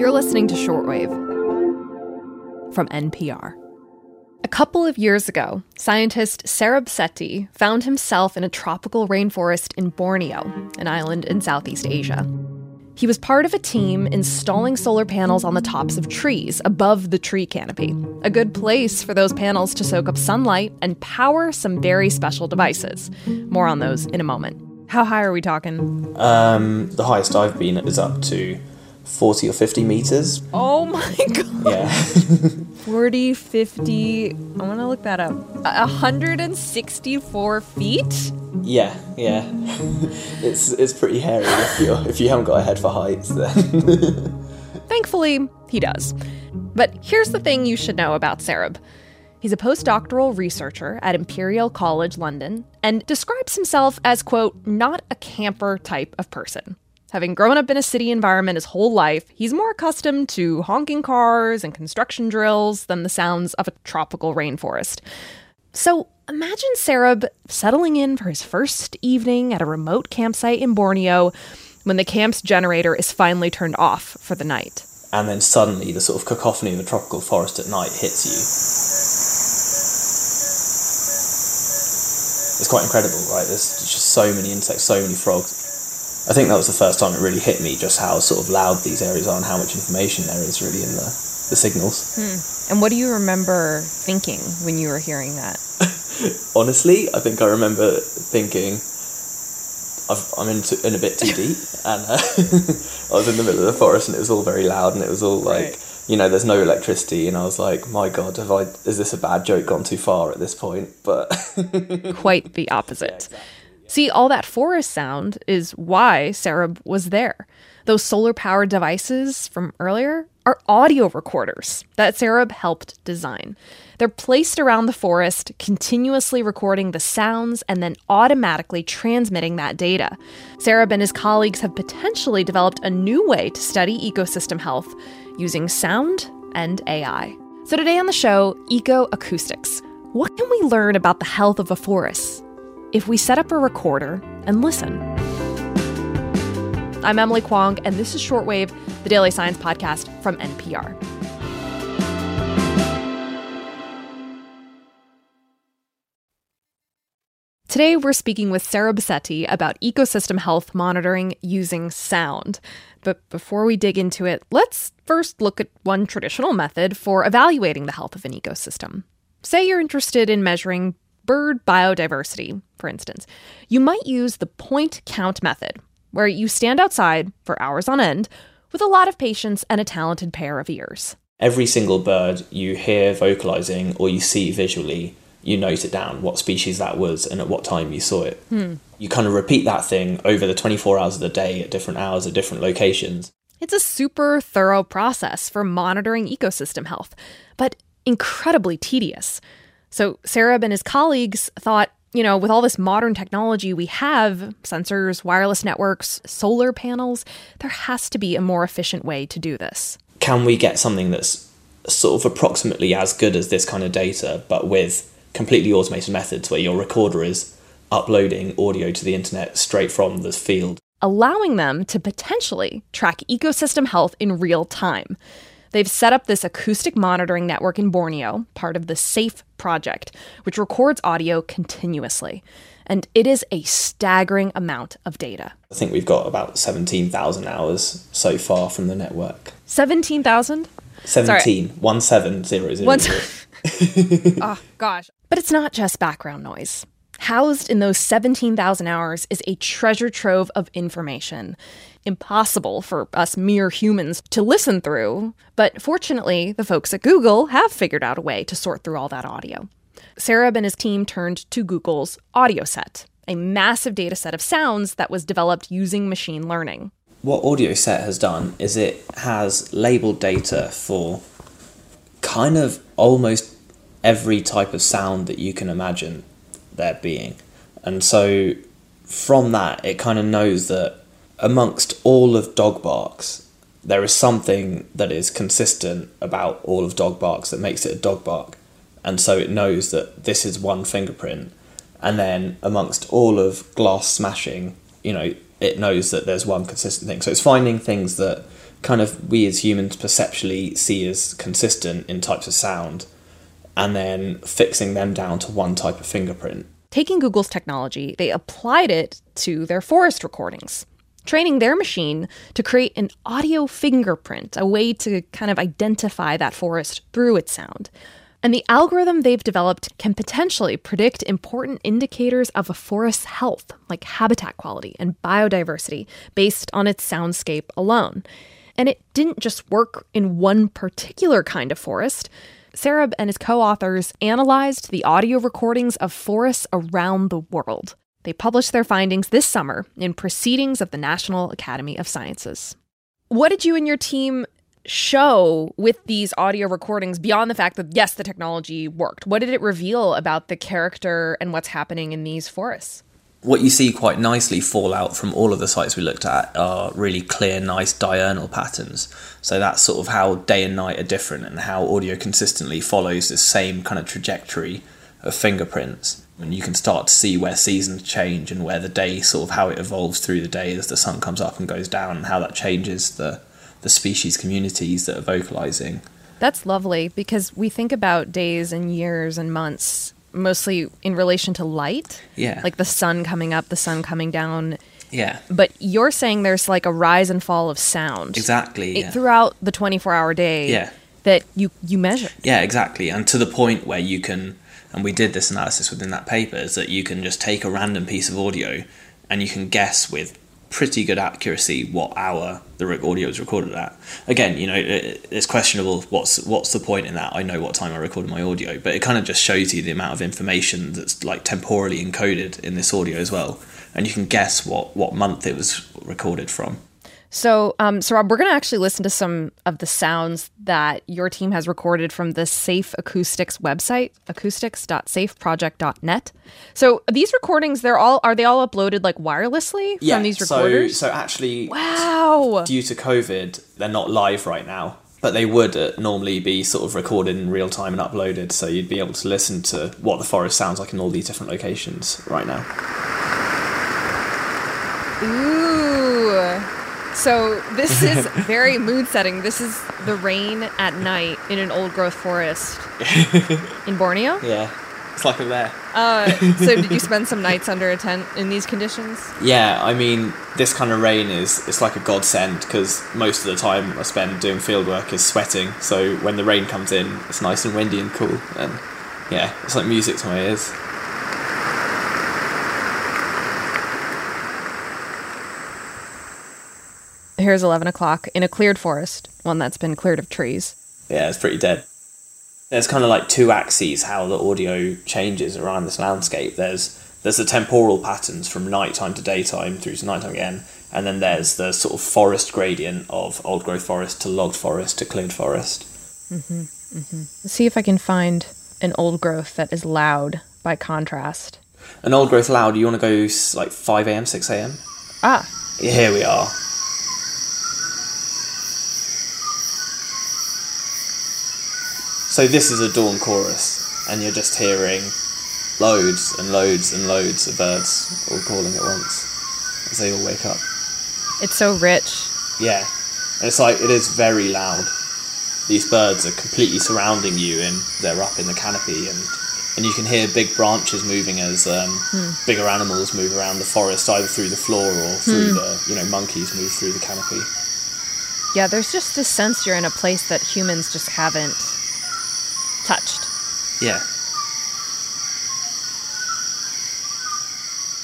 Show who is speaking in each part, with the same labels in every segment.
Speaker 1: You're listening to Shortwave from NPR. A couple of years ago, scientist Sarab Sethi found himself in a tropical rainforest in Borneo, an island in Southeast Asia. He was part of a team installing solar panels on the tops of trees above the tree canopy, a good place for those panels to soak up sunlight and power some very special devices. More on those in a moment. How high are we talking?
Speaker 2: Um, the highest I've been is up to 40 or 50 meters.
Speaker 1: Oh my god.
Speaker 2: Yeah.
Speaker 1: 40, 50, I want to look that up. 164 feet?
Speaker 2: yeah, yeah. it's it's pretty hairy if you if you haven't got a head for heights then.
Speaker 1: Thankfully, he does. But here's the thing you should know about Sarab. He's a postdoctoral researcher at Imperial College London and describes himself as, quote, not a camper type of person. Having grown up in a city environment his whole life, he's more accustomed to honking cars and construction drills than the sounds of a tropical rainforest. So imagine Sarab settling in for his first evening at a remote campsite in Borneo when the camp's generator is finally turned off for the night.
Speaker 2: and then suddenly the sort of cacophony of the tropical forest at night hits you. It's quite incredible, right? There's just so many insects, so many frogs. I think that was the first time it really hit me just how sort of loud these areas are and how much information there is really in the, the signals.
Speaker 1: And what do you remember thinking when you were hearing that?
Speaker 2: Honestly, I think I remember thinking, I've, I'm in, t- in a bit too deep, and uh, I was in the middle of the forest, and it was all very loud, and it was all like,
Speaker 1: Right.
Speaker 2: you know, there's no electricity, and I was like, my god, have I? Is this a bad joke gone too far at this point? But
Speaker 1: Quite the opposite. See, all that forest sound is why Sarab was there. Those solar powered devices from earlier are audio recorders that Sarab helped design. They're placed around the forest, continuously recording the sounds and then automatically transmitting that data. Sarab and his colleagues have potentially developed a new way to study ecosystem health using sound and AI. So, today on the show, Eco Acoustics. What can we learn about the health of a forest if we set up a recorder and listen? I'm Emily Kwong, and this is Shortwave, the daily science podcast from NPR. Today, we're speaking with Sarab Sethi about ecosystem health monitoring using sound. But before we dig into it, let's first look at one traditional method for evaluating the health of an ecosystem. Say you're interested in measuring bird biodiversity, for instance. You might use the point count method, where you stand outside for hours on end with a lot of patience and a talented pair of ears.
Speaker 2: every single bird you hear vocalizing or you see visually, you note it down what species that was and at what time you saw it. Hmm. You kind of repeat that thing over the 24 hours of the day at different hours at different locations.
Speaker 1: It's a super thorough process for monitoring ecosystem health, but incredibly tedious. So, Sarab and his colleagues thought, you know, with all this modern technology we have sensors, wireless networks, solar panels there has to be a more efficient way to do this.
Speaker 2: can we get something that's sort of approximately as good as this kind of data, but with completely automated methods where your recorder is uploading audio to the internet straight from the field?
Speaker 1: allowing them to potentially track ecosystem health in real time. They've set up this acoustic monitoring network in Borneo, part of the SAFE project, which records audio continuously. And it is a staggering amount of data.
Speaker 2: I think we've got about 17,000 hours so far from the network.
Speaker 1: 17,000?
Speaker 2: 17, 1700.
Speaker 1: Once- oh, gosh. But it's not just background noise. Housed in those 17,000 hours is a treasure trove of information. Impossible for us mere humans to listen through, but fortunately, the folks at Google have figured out a way to sort through all that audio. Sarab and his team turned to Google's AudioSet, a massive data set of sounds that was developed using machine learning.
Speaker 2: what AudioSet has done is it has labeled data for kind of almost every type of sound that you can imagine there being. And so from that, it kind of knows that amongst all of dog barks, there is something that is consistent about all of dog barks that makes it a dog bark. And so it knows that this is one fingerprint. And then amongst all of glass smashing, you know, it knows that there's one consistent thing. So it's finding things that kind of we as humans perceptually see as consistent in types of sound, and then fixing them down to one type of fingerprint.
Speaker 1: Taking Google's technology, they applied it to their forest recordings, training their machine to create an audio fingerprint, a way to kind of identify that forest through its sound. And the algorithm they've developed can potentially predict important indicators of a forest's health, like habitat quality and biodiversity, based on its soundscape alone. And it didn't just work in one particular kind of forest. Sarab and his co authors analyzed the audio recordings of forests around the world. They published their findings this summer in Proceedings of the National Academy of Sciences. What did you and your team show with these audio recordings beyond the fact that, yes, the technology worked? What did it reveal about the character and what's happening in these forests?
Speaker 2: What you see quite nicely fall out from all of the sites we looked at are really clear, nice diurnal patterns. So that's sort of how day and night are different and how audio consistently follows the same kind of trajectory of fingerprints. And you can start to see where seasons change and where the day sort of how it evolves through the day as the sun comes up and goes down and how that changes the the species communities that are vocalizing.
Speaker 1: That's lovely because we think about days and years and months mostly in relation to light.
Speaker 2: Yeah.
Speaker 1: Like the sun coming up, the sun coming down.
Speaker 2: Yeah.
Speaker 1: But you're saying there's like a rise and fall of sound.
Speaker 2: Exactly. Yeah.
Speaker 1: Throughout the 24 hour day.
Speaker 2: Yeah.
Speaker 1: That you, you measure.
Speaker 2: Yeah, exactly. And to the point where you can, and we did this analysis within that paper, is that you can just take a random piece of audio and you can guess with pretty good accuracy what hour the audio was recorded at. Again, you know, it's questionable what's what's the point in that. I know what time I recorded my audio, but it kind of just shows you the amount of information that's like temporally encoded in this audio as well, and you can guess what what month it was recorded from.
Speaker 1: So, um, Sarab, we're going to actually listen to some of the sounds that your team has recorded from the Safe Acoustics website, acoustics.safeproject.net. So, these recordings, they're all are they all uploaded like wirelessly
Speaker 2: yeah,
Speaker 1: from these recorders?
Speaker 2: So, so actually,
Speaker 1: wow.
Speaker 2: Due to COVID, they're not live right now, but they would uh, normally be sort of recorded in real time and uploaded. So you'd be able to listen to what the forest sounds like in all these different locations right now.
Speaker 1: Ooh. So this is very mood setting. This is the rain at night in an old growth forest in Borneo.
Speaker 2: Yeah, it's like I'm there.
Speaker 1: Uh, so did you spend some nights under a tent in these conditions?
Speaker 2: Yeah, I mean, this kind of rain is it's like a godsend because most of the time I spend doing field work is sweating. So when the rain comes in, it's nice and windy and cool, and yeah, it's like music to my ears.
Speaker 1: Here's 11 o'clock in a cleared forest, one that's been cleared of trees.
Speaker 2: Yeah, it's pretty dead. There's kind of like two axes how the audio changes around this landscape. There's there's the temporal patterns from nighttime to daytime through to nighttime again, and then there's the sort of forest gradient of old growth forest to logged forest to cleared forest.
Speaker 1: Mm-hmm, mm-hmm. Let's see if I can find an old growth that is loud by contrast.
Speaker 2: An old growth loud, you want to go like 5 a.m., 6 a.m.?
Speaker 1: Ah.
Speaker 2: Here we are. So this is a dawn chorus, and you're just hearing loads and loads and loads of birds all calling at once as they all wake up.
Speaker 1: It's so rich.
Speaker 2: Yeah, and it's like it is very loud. These birds are completely surrounding you, and they're up in the canopy, and and you can hear big branches moving as um, hmm. bigger animals move around the forest, either through the floor or through hmm. the you know monkeys move through the canopy.
Speaker 1: Yeah, there's just this sense you're in a place that humans just haven't touched.
Speaker 2: Yeah.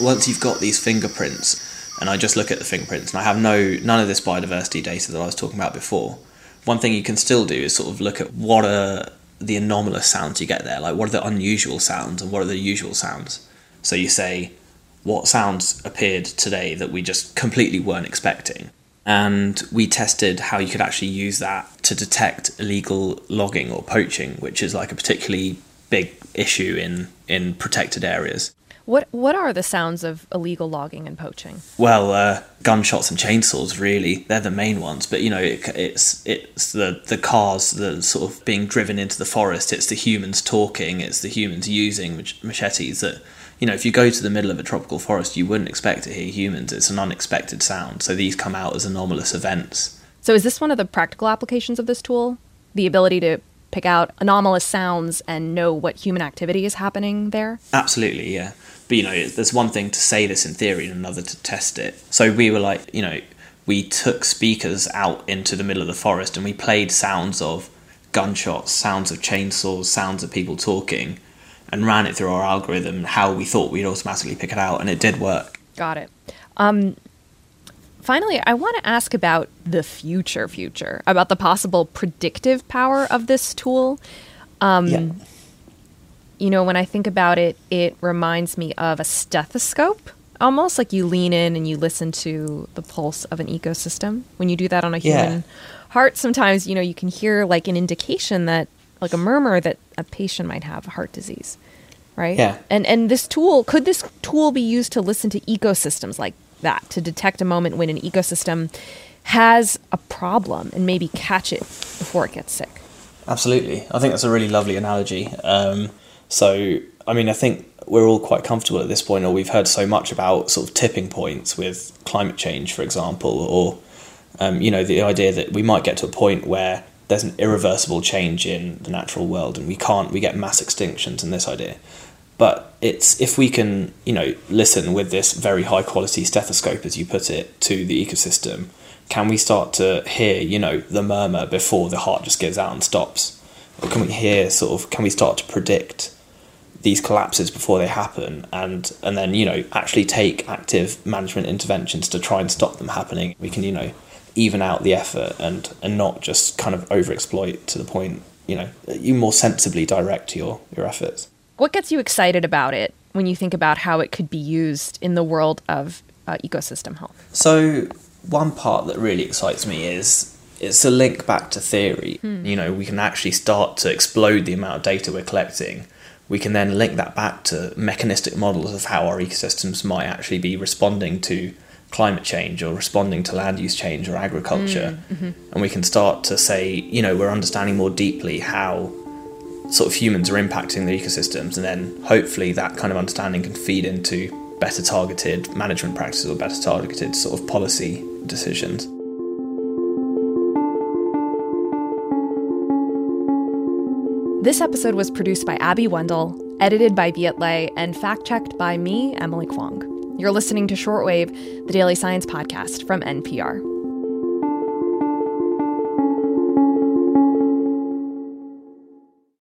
Speaker 2: Once you've got these fingerprints, and I just look at the fingerprints, and I have no none of this biodiversity data that I was talking about before. One thing you can still do is sort of look at what are the anomalous sounds you get there, like what are the unusual sounds and what are the usual sounds. So you say, what sounds appeared today that we just completely weren't expecting? And we tested how you could actually use that to detect illegal logging or poaching, which is like a particularly big issue in in protected areas.
Speaker 1: What what are the sounds of illegal logging and poaching?
Speaker 2: Well, uh, gunshots and chainsaws really they're the main ones. But you know, it, it's it's the the cars that are sort of being driven into the forest. It's the humans talking. It's the humans using machetes that you know, if you go to the middle of a tropical forest, you wouldn't expect to hear humans. It's an unexpected sound. So these come out as anomalous events
Speaker 1: So, is this one of the practical applications of this tool? The ability to pick out anomalous sounds and know what human activity is happening there?
Speaker 2: Absolutely, yeah. But you know, there's one thing to say this in theory and another to test it. So we were like, you know, we took speakers out into the middle of the forest and we played sounds of gunshots, sounds of chainsaws, sounds of people talking, and ran it through our algorithm how we thought we'd automatically pick it out, and it did work.
Speaker 1: Got it. Um, finally, I want to ask about the future future, about the possible predictive power of this tool. Um,
Speaker 2: yeah.
Speaker 1: You know, when I think about it, it reminds me of a stethoscope, almost like you lean in and you listen to the pulse of an ecosystem. When you do that on a
Speaker 2: Yeah.
Speaker 1: human heart, sometimes, you know, you can hear like an indication that, like a murmur that a patient might have heart disease. Right?
Speaker 2: Yeah.
Speaker 1: And and this tool could this tool be used to listen to ecosystems like that to detect a moment when an ecosystem has a problem and maybe catch it before it gets sick.
Speaker 2: Absolutely. I think that's a really lovely analogy. Um, so, I mean, I think we're all quite comfortable at this point, or we've heard so much about sort of tipping points with climate change, for example, or, um, you know, the idea that we might get to a point where there's an irreversible change in the natural world and we can't, we get mass extinctions and this idea. But it's if we can, you know, listen with this very high quality stethoscope, as you put it, to the ecosystem, can we start to hear, you know, the murmur before the heart just gives out and stops? Or can we hear sort of, can we start to predict these collapses before they happen and, and then, you know, actually take active management interventions to try and stop them happening? We can, you know, even out the effort and, and not just kind of overexploit to the point, you know, you more sensibly direct your, your efforts.
Speaker 1: What gets you excited about it when you think about how it could be used in the world of uh, ecosystem health?
Speaker 2: So one part that really excites me is it's a link back to theory. You know, we can actually start to explode the amount of data we're collecting. We can then link that back to mechanistic models of how our ecosystems might actually be responding to climate change or responding to land use change or agriculture. Mm, mm-hmm. And we can start to say, you know, we're understanding more deeply how sort of humans are impacting the ecosystems and then hopefully that kind of understanding can feed into better targeted management practices or better targeted sort of policy decisions.
Speaker 1: This episode was produced by Abby Wendle, edited by Viet Le, and fact checked by me, Emily Kwong. You're listening to Shortwave, the daily science podcast from NPR.